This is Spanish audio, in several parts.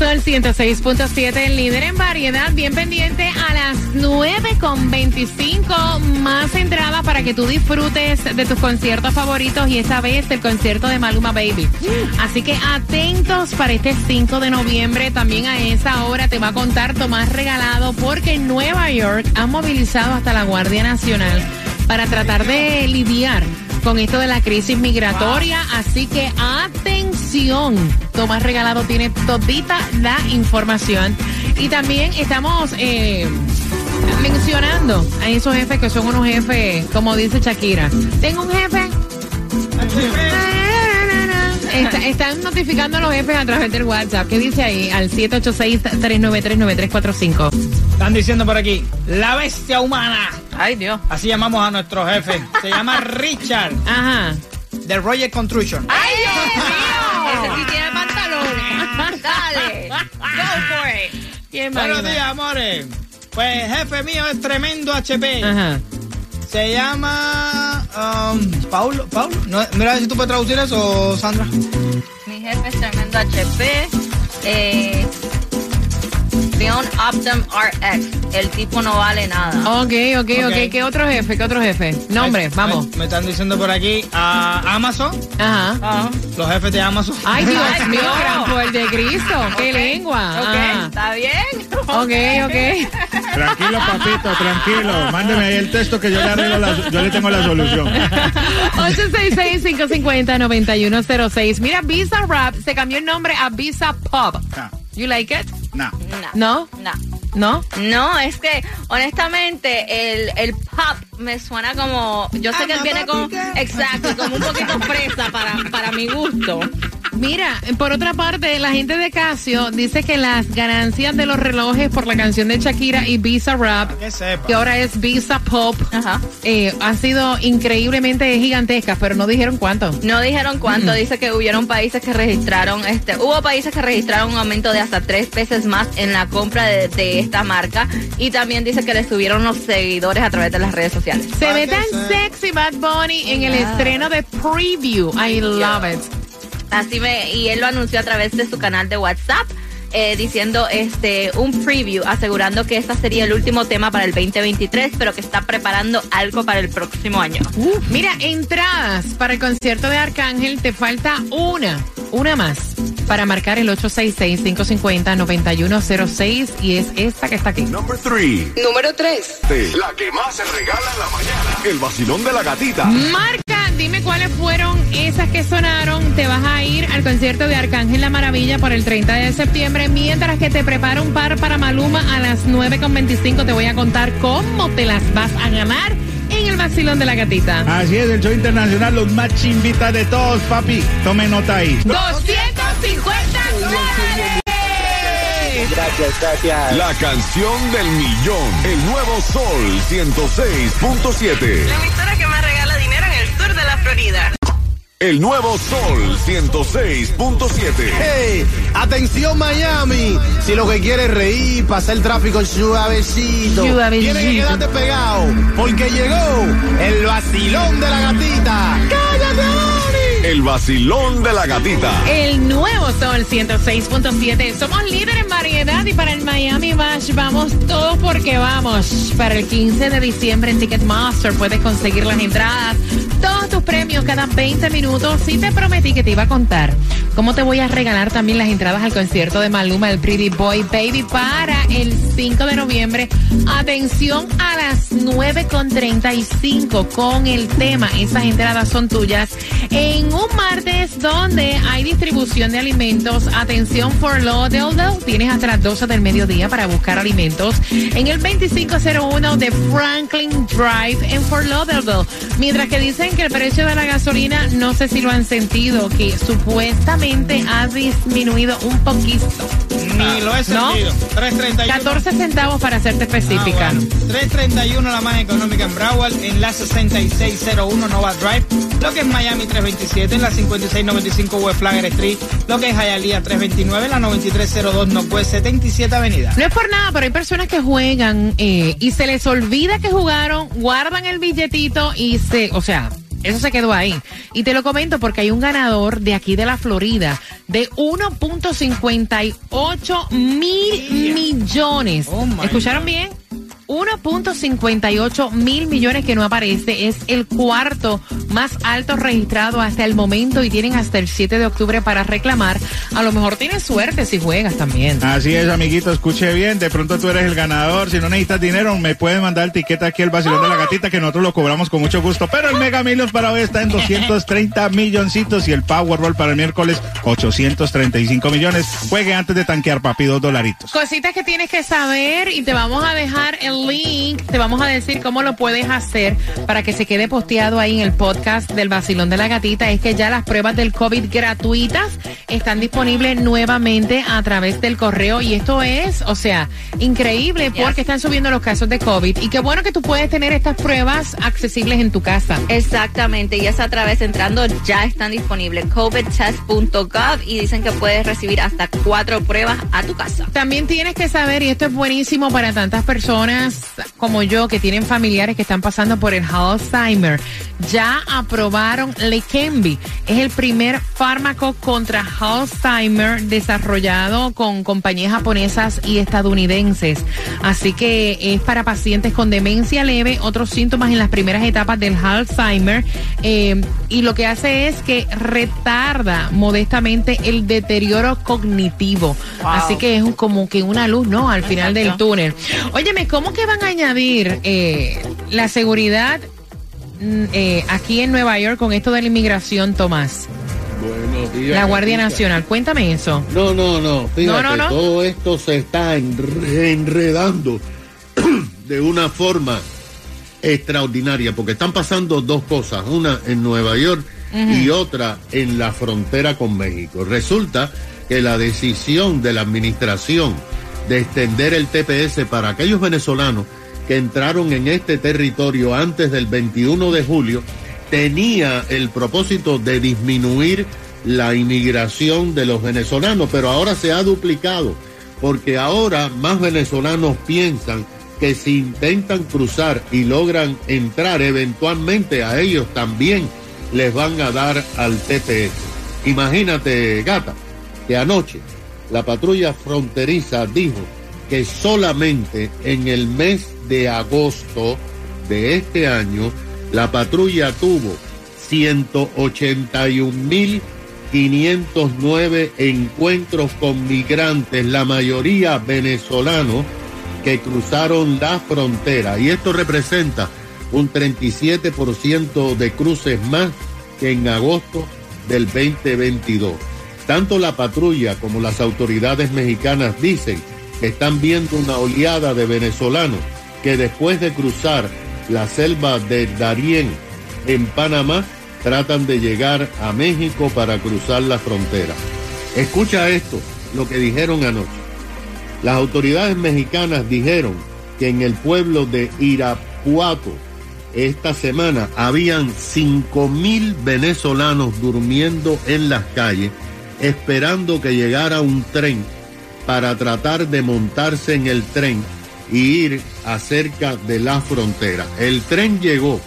Sol 106.7, el líder en variedad, bien pendiente a las 9.25. Más entradas para que tú disfrutes de tus conciertos favoritos y esta vez el concierto de Maluma Baby. Así que atentos para este 5 de noviembre. También a esa hora te va a contar Tomás Regalado porque en Nueva York han movilizado hasta la Guardia Nacional para tratar de lidiar con esto de la crisis migratoria. Así que atención, Tomás Regalado tiene todita la información. Y también estamos eh, mencionando a esos jefes que son unos jefes, como dice Shakira. Tengo un jefe. Está- están notificando a los jefes a través del WhatsApp. ¿Qué dice ahí? Al 786-393-9345. Están diciendo por aquí, la bestia humana. Ay, Dios. Así llamamos a nuestro jefe. Se llama Richard, Ajá. de Roger Construction. ¡Ay, Dios Ese sí tiene pantalones. Dale. Go for it. Buenos días, amores. Pues el jefe mío es tremendo HP. Ajá. Se llama... um, Paulo. Paulo. No, mira si tú puedes traducir eso, Sandra. Mi jefe es tremendo HP. Eh, Leon Optum RX. El tipo no vale nada. Ok, ok, ok. Ok. ¿Qué otro jefe? ¿Qué otro jefe? Nombre, Me- vamos. Me, me están diciendo por aquí a Amazon. Ajá. Ah, Los jefes de Amazon. Ay, Dios Ay, mío, no. gran poder de Cristo. Qué lengua. ok, Ajá. está bien. Ok, ok. Tranquilo, papito, tranquilo. Mándeme ahí el texto que yo le arreglo la, yo le tengo la solución. 866-550-9106. Mira, Visa Rap se cambió el nombre a Visa Pop. No, You like it? no. ¿No? No. ¿No? No, es que honestamente el, el pop me suena como. Yo sé que él viene con. Exacto, como un poquito fresa para, para mi gusto. Mira, por otra parte, la gente de Casio dice que las ganancias de los relojes por la canción de Shakira y Visa Rap, Que sepa. que ahora es Visa Pop, Ajá. eh, han sido increíblemente gigantescas, pero no dijeron cuánto. No dijeron cuánto, dice que hubieron países que registraron, este, hubo países que registraron un aumento de hasta tres veces más en la compra de, de esta marca y también dice que le subieron los seguidores a través de las redes sociales. Se ve tan se- sexy Bad Bunny en el estreno de Preview. I love it. Así me, y él lo anunció a través de su canal de WhatsApp. eh, diciendo este un preview asegurando que este sería el último tema para el 2023 pero que está preparando algo para el próximo año Mira, entradas para el concierto de Arcángel, te falta una, una más para marcar el 866-550-9106 y es esta que está aquí. Number 3. Número 3. La que más se regala en la mañana. El vacilón de la gatita. Marca, dime cuáles fueron esas que sonaron. Te vas a ir al concierto de Arcángel La Maravilla por el 30 de septiembre. Mientras que te preparo un par para Maluma a las 9.25, te voy a contar cómo te las vas a ganar en el vacilón de la gatita. Así es, el show internacional, los más chimbitas de todos, papi. Tome nota ahí. 250 dólares. La canción del millón. El nuevo Sol 106.7. El nuevo Sol 106.7. Hey, atención Miami. Si lo que quieres es reír, pasar el tráfico suavecito, Suavecito. tienes que quedarte pegado, porque llegó el vacilón de la gatita. ¡Cállate, Oni! El vacilón de la gatita. El nuevo Sol 106.7. Somos líder en variedad y para el Miami Bash vamos todos porque vamos. Para el 15 de diciembre en Ticketmaster puedes conseguir las entradas. Premios cada 20 minutos. Y te prometí que te iba a contar cómo te voy a regalar también las entradas al concierto de Maluma, el Pretty Boy Baby, para el 5 de noviembre. Atención a las 9.35 con el tema. Esas entradas son tuyas. En un martes donde hay distribución de alimentos, atención for Lauderdale, tienes hasta las 12 del mediodía para buscar alimentos en el 2501 de Franklin Drive en Fort Lauderdale. Mientras que dicen que el precio de la gasolina, no sé si lo han sentido, que supuestamente ha disminuido un poquito. Ni lo he ¿No? sentido. 331. 14 centavos para Ah, específica. bueno. 331 la más económica en Broward, en la 6601 Nova Drive, lo que es Miami 327, en la 5695 West Flagler Street, lo que es Hialeah 329, en la 9302 Northwest 77 Avenida. No es por nada, pero hay personas que juegan eh, y se les olvida que jugaron, guardan el billetito y se, o sea, eso se quedó ahí. Y te lo comento porque hay un ganador de aquí de la Florida de 1.58 mil millones. Oh, ¿Escucharon God. bien? 1.58 mil millones que no aparece. Es el cuarto más alto registrado hasta el momento y tienen hasta el 7 de octubre para reclamar. A lo mejor tienes suerte si juegas también. Así es, amiguito, escuche bien. De pronto tú eres el ganador. Si no necesitas dinero, me pueden mandar el tiquete aquí al vacilón de la gatita, que nosotros lo cobramos con mucho gusto. Pero el Mega Millions para hoy está en 230 milloncitos y el Powerball para el miércoles 835 millones. Juegue antes de tanquear, papi, dos dolaritos. Cositas que tienes que saber y te vamos a dejar el link, te vamos a decir cómo lo puedes hacer para que se quede posteado ahí en el podcast del vacilón de la gatita. Es que ya las pruebas del COVID gratuitas están disponibles nuevamente a través del correo y esto es, o sea, increíble porque están subiendo los casos de COVID y qué bueno que tú puedes tener estas pruebas accesibles en tu casa. Exactamente, y es a través entrando, ya están disponibles covidtest.gov y dicen que puedes recibir hasta cuatro pruebas a tu casa. También tienes que saber, y esto es buenísimo para tantas personas como yo que tienen familiares que están pasando por el Alzheimer, ya aprobaron Leqembi. Es el primer fármaco contra Alzheimer desarrollado con compañías japonesas y estadounidenses. Así que es para pacientes con demencia leve, otros síntomas en las primeras etapas del Alzheimer. eh, y lo que hace es que retarda modestamente el deterioro cognitivo. Así que es un- como que una luz, ¿no? Al final del túnel. Óyeme, ¿cómo que van a añadir eh, la seguridad mm, eh, aquí en Nueva York con esto de la inmigración, Tomás? Buenos días. La Guardia. Nacional. Cuéntame eso. No, no, no. Fíjate, No, no, no. todo esto se está enre- enredando de una forma extraordinaria, porque están pasando dos cosas, una en Nueva York y otra en la frontera con México. Resulta que la decisión de la administración de extender el TPS para aquellos venezolanos que entraron en este territorio antes del 21 de julio tenía el propósito de disminuir la inmigración de los venezolanos, pero ahora se ha duplicado, porque ahora más venezolanos piensan que si intentan cruzar y logran entrar, eventualmente a ellos también les van a dar al TPS. Imagínate, gata, que anoche la patrulla fronteriza dijo que solamente en el mes de agosto de este año la patrulla tuvo 181.509 encuentros con migrantes, la mayoría venezolanos que cruzaron la frontera. Y esto representa un 37% de cruces más que en agosto del 2022. Tanto la patrulla como las autoridades mexicanas dicen que están viendo una oleada de venezolanos que después de cruzar la selva de Darién en Panamá tratan de llegar a México para cruzar la frontera. Escucha esto, lo que dijeron anoche. Las autoridades mexicanas dijeron que en el pueblo de Irapuato esta semana habían 5 mil venezolanos durmiendo en las calles esperando que llegara un tren para tratar de montarse en el tren y ir acerca de la frontera. El tren llegó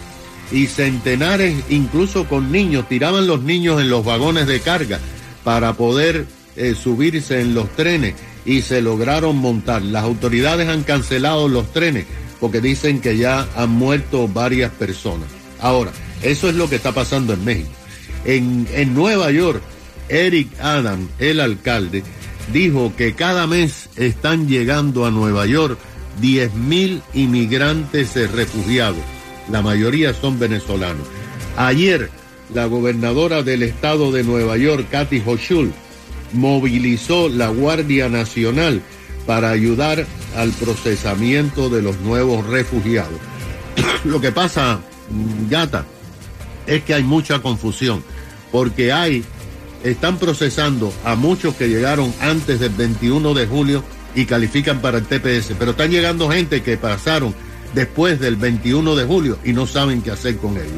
y centenares, incluso con niños, tiraban los niños en los vagones de carga para poder eh, subirse en los trenes y se lograron montar. Las autoridades han cancelado los trenes porque dicen que ya han muerto varias personas. Ahora, eso es lo que está pasando en México. En, en Nueva York, Eric Adam, el alcalde, dijo que cada mes están llegando a Nueva York 10 mil inmigrantes refugiados. La mayoría son venezolanos. Ayer, la gobernadora del estado de Nueva York, Kathy Hochul, movilizó la Guardia Nacional para ayudar al procesamiento de los nuevos refugiados. Lo que pasa, mm, gata, es que hay mucha confusión, porque hay están procesando a muchos que llegaron antes del 21 de julio y califican para el TPS, pero están llegando gente que pasaron después del 21 de julio y no saben qué hacer con ellos.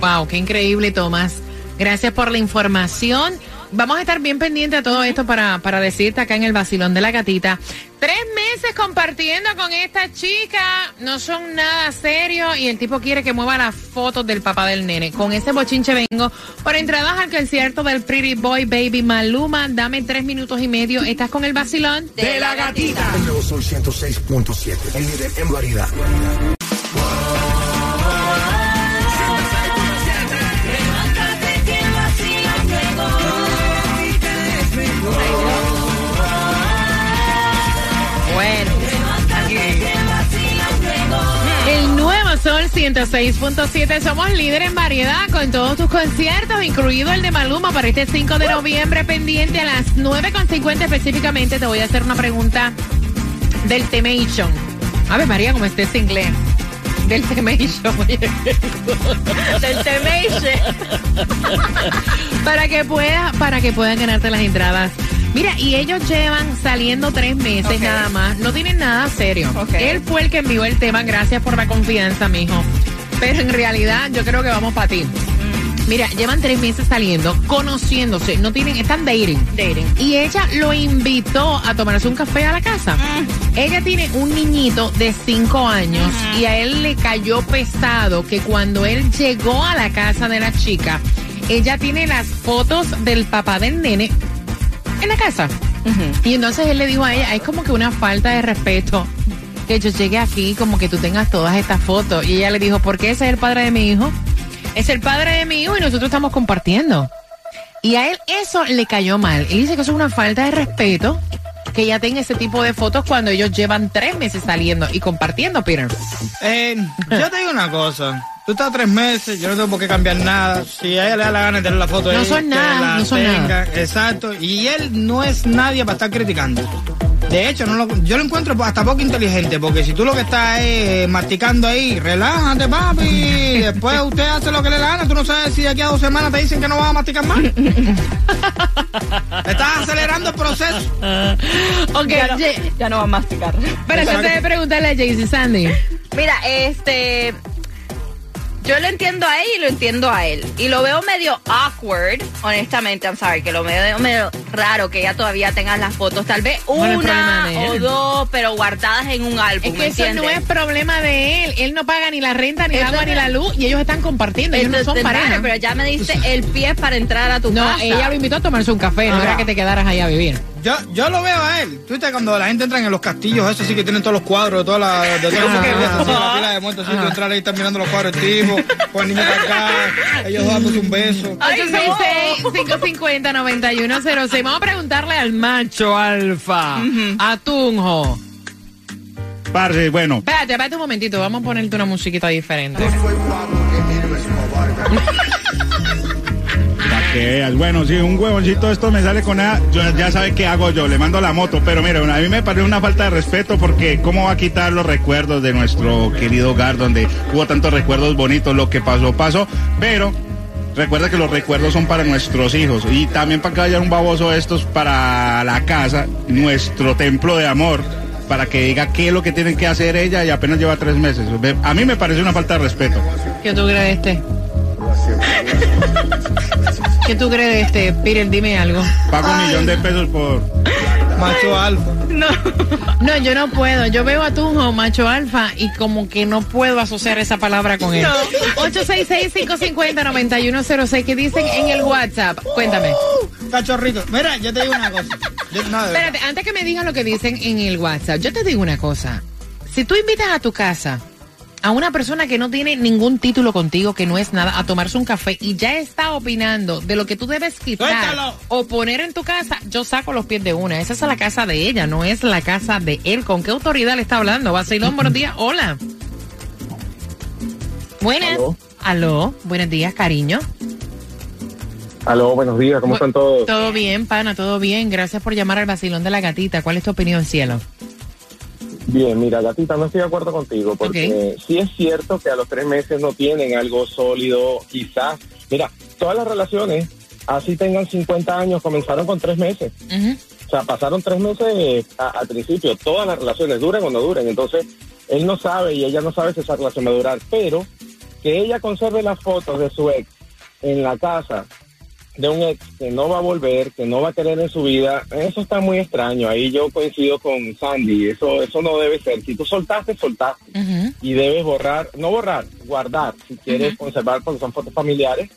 Wow, qué increíble, Tomás. Gracias por la información. Vamos a estar bien pendientes a todo esto para, para decirte acá en el vacilón de la gatita. Tres meses compartiendo con esta chica, no son nada serios y el tipo quiere que mueva las fotos del papá del nene. Con ese bochinche vengo por entradas al concierto del Pretty Boy Baby Maluma. Dame tres minutos y medio. ¿Estás con el vacilón? De la gatita. El nuevo Sol 106.7, el líder en variedad. 106.7. Somos líder en variedad con todos tus conciertos, incluido el de Maluma para este 5 de noviembre, pendiente a las 9.50 específicamente. Te voy a hacer una pregunta del Temation. A ver, María, como estés en inglés. Del Temation. Del Temation. para que pueda, para que puedan ganarte las entradas. Mira, y ellos llevan saliendo tres meses nada más. No tienen nada serio. Él fue el que envió el tema. Gracias por la confianza, mijo. Pero en realidad yo creo que vamos para ti. Mira, llevan tres meses saliendo, conociéndose, no tienen, están dating. Dating. Y ella lo invitó a tomarse un café a la casa. Ella tiene un niñito de cinco años y a él le cayó pesado que cuando él llegó a la casa de la chica, ella tiene las fotos del papá del nene en la casa. Y entonces él le dijo a ella, es como que una falta de respeto que yo llegue aquí como que tú tengas todas estas fotos. Y ella le dijo, porque ese es el padre de mi hijo. Es el padre de mi hijo y nosotros estamos compartiendo. Y a él eso le cayó mal. Él dice que eso es una falta de respeto que ella tenga ese tipo de fotos cuando ellos llevan tres meses saliendo y compartiendo, Peter. Eh, yo te digo una cosa. Tú estás tres meses, yo no tengo por qué cambiar nada. Si a ella le da la gana de tener la foto No ahí, son nada, la no son tenga. nada. Exacto. Y él no es nadie para estar criticando. De hecho, no lo- yo lo encuentro hasta poco inteligente, porque si tú lo que estás es masticando ahí, relájate, papi. Después usted hace lo que le da gana. Tú no sabes si de aquí a dos semanas te dicen que no vas a masticar más. Estás acelerando el proceso. Ok, Ya no, ya no va a masticar. pero antes de preguntarle a Jaycee Sandy. Mira, este. Yo lo entiendo a ella y lo entiendo a él. Y lo veo medio awkward, honestamente, I'm sorry, que lo veo medio raro que ella todavía tenga las fotos. Tal vez Bueno, una o dos, pero guardadas en un álbum. Es que ¿me eso no entiendes? es problema de él. Él no paga ni la renta, ni el agua, ni la luz. Y ellos están compartiendo. Ellos no son pareja. Pero ya me diste el pie para entrar a tu No, casa. ella lo invitó a tomarse un café. No Ajá. era que te quedaras ahí a vivir. Yo, yo lo veo a él. Tú viste cuando la gente entra en los castillos, eso sí que tienen todos los cuadros de toda la, de toda la, Ajá. así, la pila de muertos, así, tú entras ahí, estás mirando los cuadros del tipo, con el niño cargado, ellos dándose un beso. Ay, no. 866-550-9106. Vamos a preguntarle al macho alfa, a Tunjo. Parce, bueno, Espérate, espérate un momentito. Vamos a ponerte una musiquita diferente. Que veas. Bueno, si un huevoncito esto me sale con nada, yo ya sabe qué hago yo, le mando la moto. Pero mire, a mí me parece una falta de respeto porque cómo va a quitar los recuerdos de nuestro querido hogar donde hubo tantos recuerdos bonitos, lo que pasó, pasó. Pero recuerda que los recuerdos son para nuestros hijos y también para que vaya un baboso estos para la casa, nuestro templo de amor. Para que diga qué es lo que tienen que hacer ella y apenas lleva tres meses. A mí me parece una falta de respeto. ¿Qué tú crees este? ¿Qué tú crees de este? Peter, dime algo. Pago un millón de pesos por Macho alfa. No, yo no puedo. Yo veo a Tunjo, macho alfa, y como que no puedo asociar esa palabra con él. 866-550-9106. ¿Qué dicen en el WhatsApp? Cuéntame. Cachorrito. Mira, yo te digo una cosa. Yo- no. Espérate, antes que me digas lo que dicen en el WhatsApp, yo te digo una cosa. Si tú invitas a tu casa a una persona que no tiene ningún título contigo, que no es nada, a tomarse un café y ya está opinando de lo que tú debes quitar Suéltalo. o poner en tu casa, yo saco los pies de una. Esa es la casa de ella, no es la casa de él. ¿Con qué autoridad le está hablando? Vacilón, buenos días. Hola. Buenas. Aló. Aló. Buenos días, cariño. Aló, buenos días, ¿cómo Bu- están todos? Todo bien, pana, todo bien. Gracias por llamar al vacilón de la gatita. ¿Cuál es tu opinión, cielo? Bien, mira, gatita, no estoy de acuerdo contigo, porque sí es cierto que a los tres meses no tienen algo sólido, quizás. Mira, todas las relaciones así tengan 50 años, comenzaron con tres meses. Ujú. O sea, pasaron tres meses al principio, todas las relaciones duren o no duren. Entonces, él no sabe y ella no sabe si esa relación va a durar, pero que ella conserve las fotos de su ex en la casa de un ex que no va a volver, que no va a querer en su vida, eso está muy extraño. Ahí yo coincido con Sandy, eso eso no debe ser. Si tú soltaste, soltaste. Y debes borrar, no borrar, guardar, si quieres conservar, porque son fotos familiares,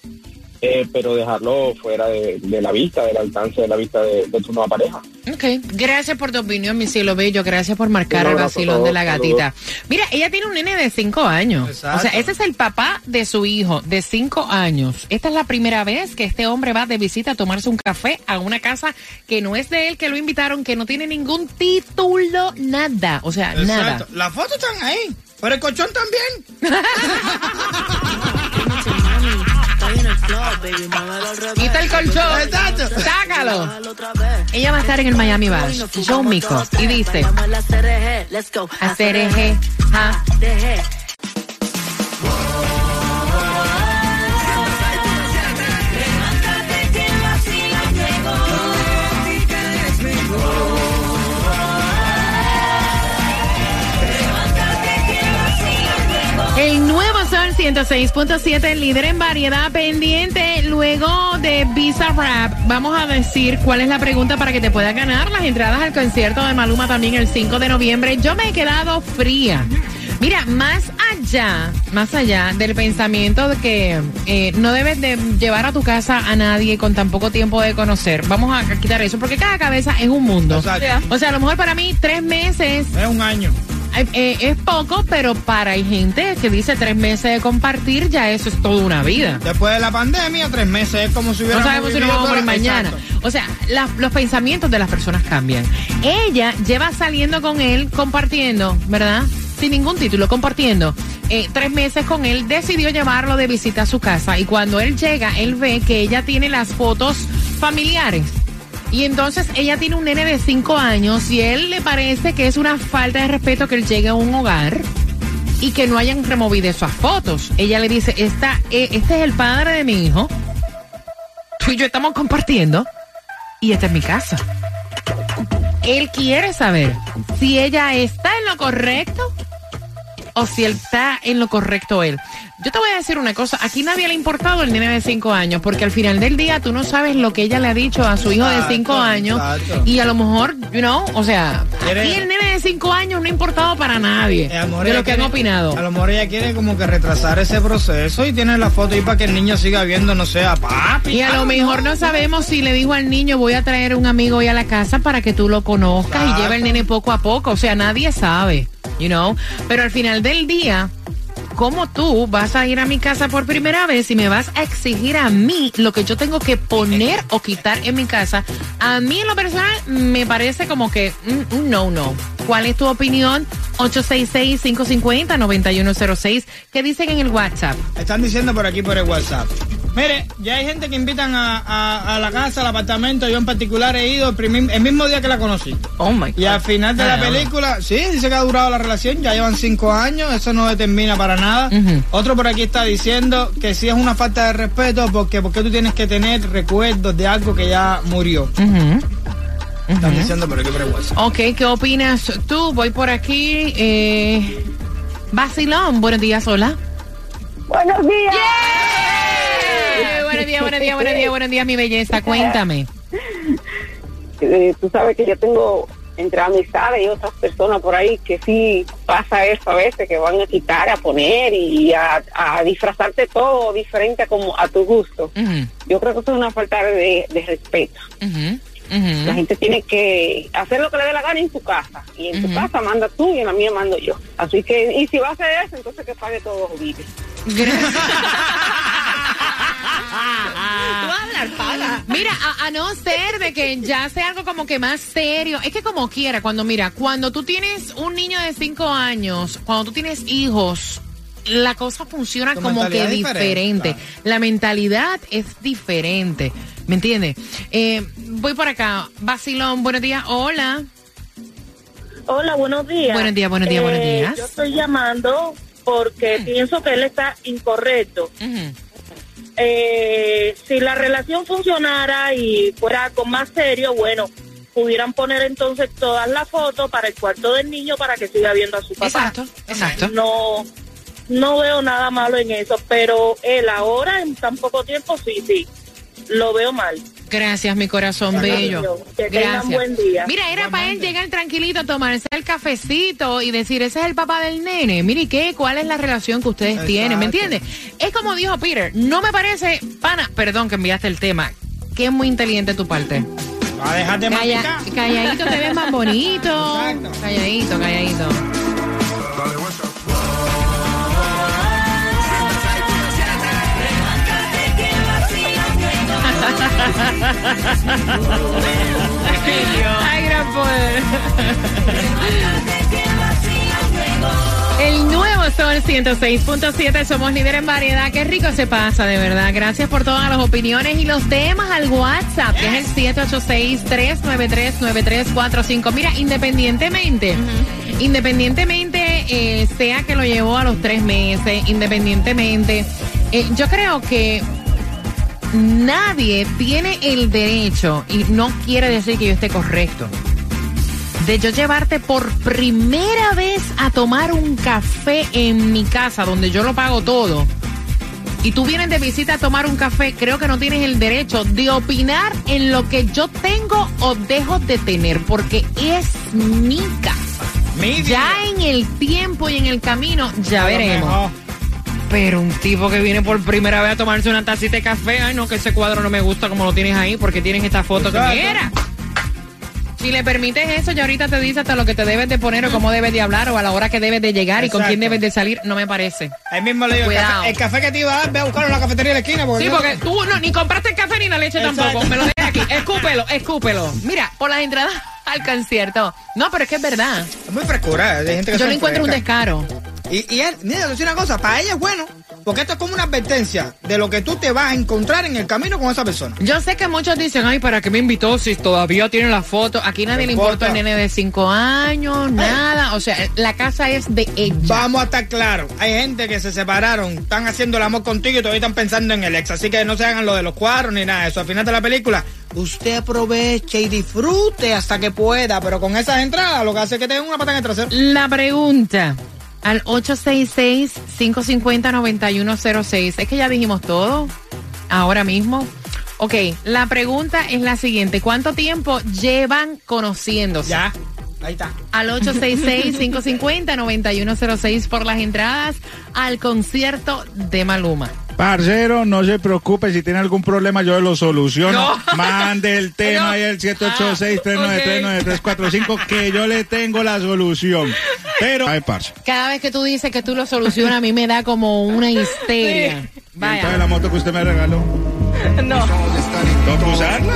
eh, pero dejarlo fuera de, de la vista, del alcance de la vista de, de tu nueva pareja. Ok, gracias por tu opinión, mi cielo bello. Gracias por marcar el vacilón de la gatita. Mira, ella tiene un nene de cinco años. Exacto. O sea, ese es el papá de su hijo de cinco años. Esta es la primera vez que este hombre va de visita a tomarse un café a una casa que no es de él, que lo invitaron, que no tiene ningún título, nada. O sea, nada. Las fotos están ahí, pero el colchón también. Quita el colchón. Exacto. Sácalo. Ella va a estar en el Miami Bash. Joe Mico. Y dice, hacer eje, 106.7, el líder en variedad pendiente. Luego de Visa Rap, vamos a decir cuál es la pregunta para que te puedas ganar las entradas al concierto de Maluma también el 5 de noviembre. Yo me he quedado fría. Mira, más allá, más allá del pensamiento de que eh, no debes de llevar a tu casa a nadie con tan poco tiempo de conocer. Vamos a quitar eso, porque cada cabeza es un mundo. Exacto. O sea, a lo mejor para mí tres meses Es un año. Eh, eh, es poco, pero para hay gente que dice tres meses de compartir, ya eso es toda una vida. Después de la pandemia, tres meses es como si hubiera. No sabemos si nos vamos a morir mañana. O sea, la- los pensamientos de las personas cambian. Ella lleva saliendo con él, compartiendo, ¿verdad? Sin ningún título, compartiendo. eh, tres meses con él, decidió llevarlo de visita a su casa y cuando él llega, él ve que ella tiene las fotos familiares. Y entonces ella tiene un nene de cinco años y él le parece que es una falta de respeto que él llegue a un hogar y que no hayan removido esas fotos. Ella le dice, Esta, eh, este es el padre de mi hijo, tú y yo estamos compartiendo y esta es mi casa. Él quiere saber si ella está en lo correcto o si él está en lo correcto él. Yo te voy a decir una cosa, aquí nadie le ha importado el nene de cinco años, porque al final del día tú no sabes lo que ella le ha dicho a su hijo de Exacto, cinco años exacto. y a lo mejor, you know, o sea, aquí el nene de cinco años no ha importado para nadie Eh, de lo que han opinado. A lo mejor ella quiere como que retrasar ese proceso y tiene la foto ahí para que el niño siga viendo, no sé, a papi. Y a lo mejor no sabemos si le dijo al niño voy a traer un amigo hoy a la casa para que tú lo conozcas y lleva el nene poco a poco. O sea, nadie sabe, you know. Pero al final del día, ¿cómo tú vas a ir a mi casa por primera vez y me vas a exigir a mí lo que yo tengo que poner o quitar en mi casa? A mí en lo personal me parece como que mm, un no, no. ¿Cuál es tu opinión? 866-550-9106. ¿Qué dicen en el WhatsApp? Están diciendo por aquí por el WhatsApp. Mire, ya hay gente que invitan a, a- a la casa, al apartamento. Yo en particular he ido el, primer- el mismo día que la conocí. Oh my Y al final de la Ah. película, sí, dice que ha durado la relación, ya llevan cinco años, eso no determina para nada. Otro por aquí está diciendo que sí es una falta de respeto porque, porque tú tienes que tener recuerdos de algo que ya murió. Están diciendo por el WhatsApp. Ok, ¿qué opinas tú? Voy por aquí. Eh, Basilón, buenos días, hola. Buenos días. Eh, buenos días, buenos días, buenos días, buenos días, mi belleza. Cuéntame. Eh, tú sabes que yo tengo entre amistades y otras personas por ahí que sí pasa eso a veces, que van a quitar, a poner y a, a disfrazarte todo diferente a como a tu gusto. Yo creo que eso es una falta de, de respeto. La gente tiene que hacer lo que le dé la gana en su casa. Y en tu casa manda tú y en la mía mando yo. Así que, y si va a hacer eso, entonces que pague todos los biles. Gracias. Mira, a, a no ser de que ya sea algo como que más serio, es que como quiera, cuando mira, cuando tú tienes un niño de cinco años, cuando tú tienes hijos, la cosa funciona Tu como que diferente. La mentalidad es diferente, ¿me entiendes? Eh, voy por acá, Basilón, buenos días, hola. Hola, buenos días. Buenos días, buenos días, buenos días. Yo estoy llamando porque pienso que él está incorrecto. Ujú. Eh, si la relación funcionara y fuera algo más serio, bueno, pudieran poner entonces todas las fotos para el cuarto del niño para que siga viendo a su papá. Exacto, exacto. No, no veo nada malo en eso, pero él ahora en tan poco tiempo sí, sí, lo veo mal. Gracias, mi corazón bello. Que tengan Gracias. buen día. Mira, era para él llegar tranquilito, tomarse el cafecito y decir, ese es el papá del nene. Mire, ¿qué? ¿Cuál es la relación que ustedes tienen? ¿Me entiendes? Es como dijo Peter, no me parece, pana, perdón que enviaste el tema, que es muy inteligente tu parte. Va a dejar de Calla- masticar. calladito te ves más bonito. Exacto. Calladito, calladito. Ay, gran poder. El nuevo Sol 106.7, somos líder en variedad. Qué rico se pasa, de verdad. Gracias por todas las opiniones y los temas al WhatsApp, que es el 786-393-9345. Mira, independientemente, independientemente, eh, sea que lo llevó a los tres meses, independientemente, eh, yo creo que nadie tiene el derecho, y no quiere decir que yo esté correcto, de yo llevarte por primera vez a tomar un café en mi casa, donde yo lo pago todo, y tú vienes de visita a tomar un café, creo que no tienes el derecho de opinar en lo que yo tengo o dejo de tener, porque es mi casa. Mi Ya en el tiempo y en el camino, ya veremos. Pero un tipo que viene por primera vez a tomarse una tacita de café, ay no, que ese cuadro no me gusta como lo tienes ahí, porque tienes esta foto que mira. Si le permites eso, ya ahorita te dice hasta lo que te debes de poner o cómo debes de hablar o a la hora que debes de llegar y con quién debes de salir, no me parece. Ahí mismo le digo, el café, el café que te iba a dar, ve a buscarlo en la cafetería de la esquina. Porque Sí, no- porque tú no, ni compraste el café ni la leche Exacto. tampoco. Me lo dejas aquí. Escúpelo, escúpelo. Mira, por las entradas al concierto. No, pero es que es verdad. Es muy frescura. Hay gente que Yo le encuentro un descaro. Y, y él, mira, te decir una cosa, para ella es bueno, porque esto es como una advertencia de lo que tú te vas a encontrar en el camino con esa persona. Yo sé que muchos dicen, ay, ¿para qué me invitó si todavía tiene la foto? Aquí nadie le importa importa. nene de cinco años, nada. O sea, la casa es de ella. Vamos a estar claros, hay gente que se separaron, están haciendo el amor contigo y todavía están pensando en el ex, así que no se hagan lo de los cuadros ni nada de eso. Al final de la película, usted aproveche y disfrute hasta que pueda, pero con esas entradas lo que hace es que te den una pata en el trasero. La pregunta al 866-550-9106. Es que ya dijimos todo ahora mismo. Ok, la pregunta es la siguiente. ¿Cuánto tiempo llevan conociéndose? Ya, ahí está. Al 866-550-9106 por las entradas al concierto de Maluma. Parcero, no se preocupe, si tiene algún problema yo lo soluciono. No. Mande el tema No. ahí al 786-393-9345 que yo le tengo la solución. Pero, ay, parce, Cada vez que tú dices que tú lo solucionas, a mí me da como una histeria. ¿quién sabe Vaya. la moto que usted me regaló? No. ¿Toca usarla?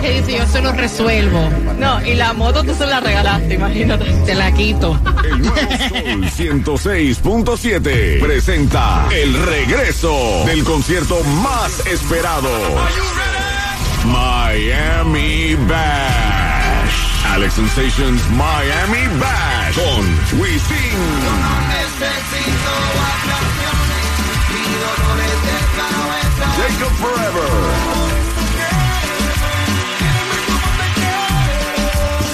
Que dice yo se lo resuelvo, No, y la moto tú se la regalaste, imagínate. te la quito. El nuevo Sol 106.7 presenta el regreso del concierto más esperado. Miami Bash. Alex Sensations Miami Bash con Wisin. Jacob Forever.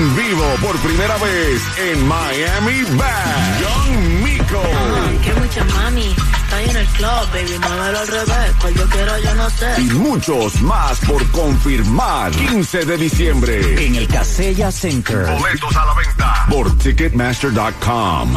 En vivo por primera vez en Miami Bash. Young Miko. Que mucha mami, está ahí en el club, baby, muévelo al revés, cual yo quiero, yo no sé. Y muchos más por confirmar. 15 de diciembre. En el Casella Center. Boletos a la venta por Ticketmaster.com.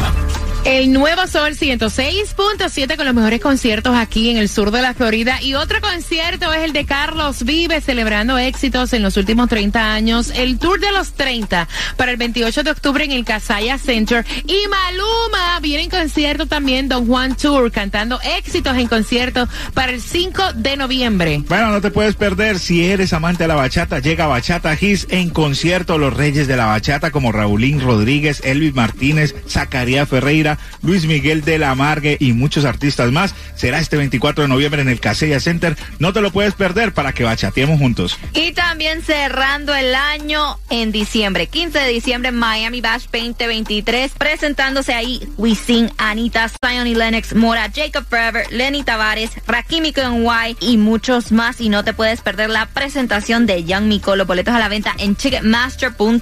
El nuevo Sol 106.7 con los mejores conciertos aquí en el sur de la Florida. Y otro concierto es el de Carlos Vive, celebrando éxitos en los últimos 30 años. El Tour de los 30 para el 28 de octubre en el Casaya Center. Y Maluma viene en concierto también, Don Juan Tour, cantando éxitos en concierto para el 5 de noviembre. Bueno, no te puedes perder. Si eres amante de la bachata, llega Bachata His en concierto. Los reyes de la bachata como Raulín Rodríguez, Elvis Martínez, Zacarías Ferreira, Luis Miguel de la Margue y muchos artistas más. Será este 24 de noviembre en el Casella Center. No te lo puedes perder para que bachateemos juntos. Y también cerrando el año en diciembre, 15 de diciembre, Miami Bash 2023, presentándose ahí Wisin, Anita, Zion y Lennox, Mora, Jacob Forever, Lenny Tavares, Rakimi White y muchos más. Y no te puedes perder la presentación de Young Miko. Los boletos a la venta en Ticketmaster.com.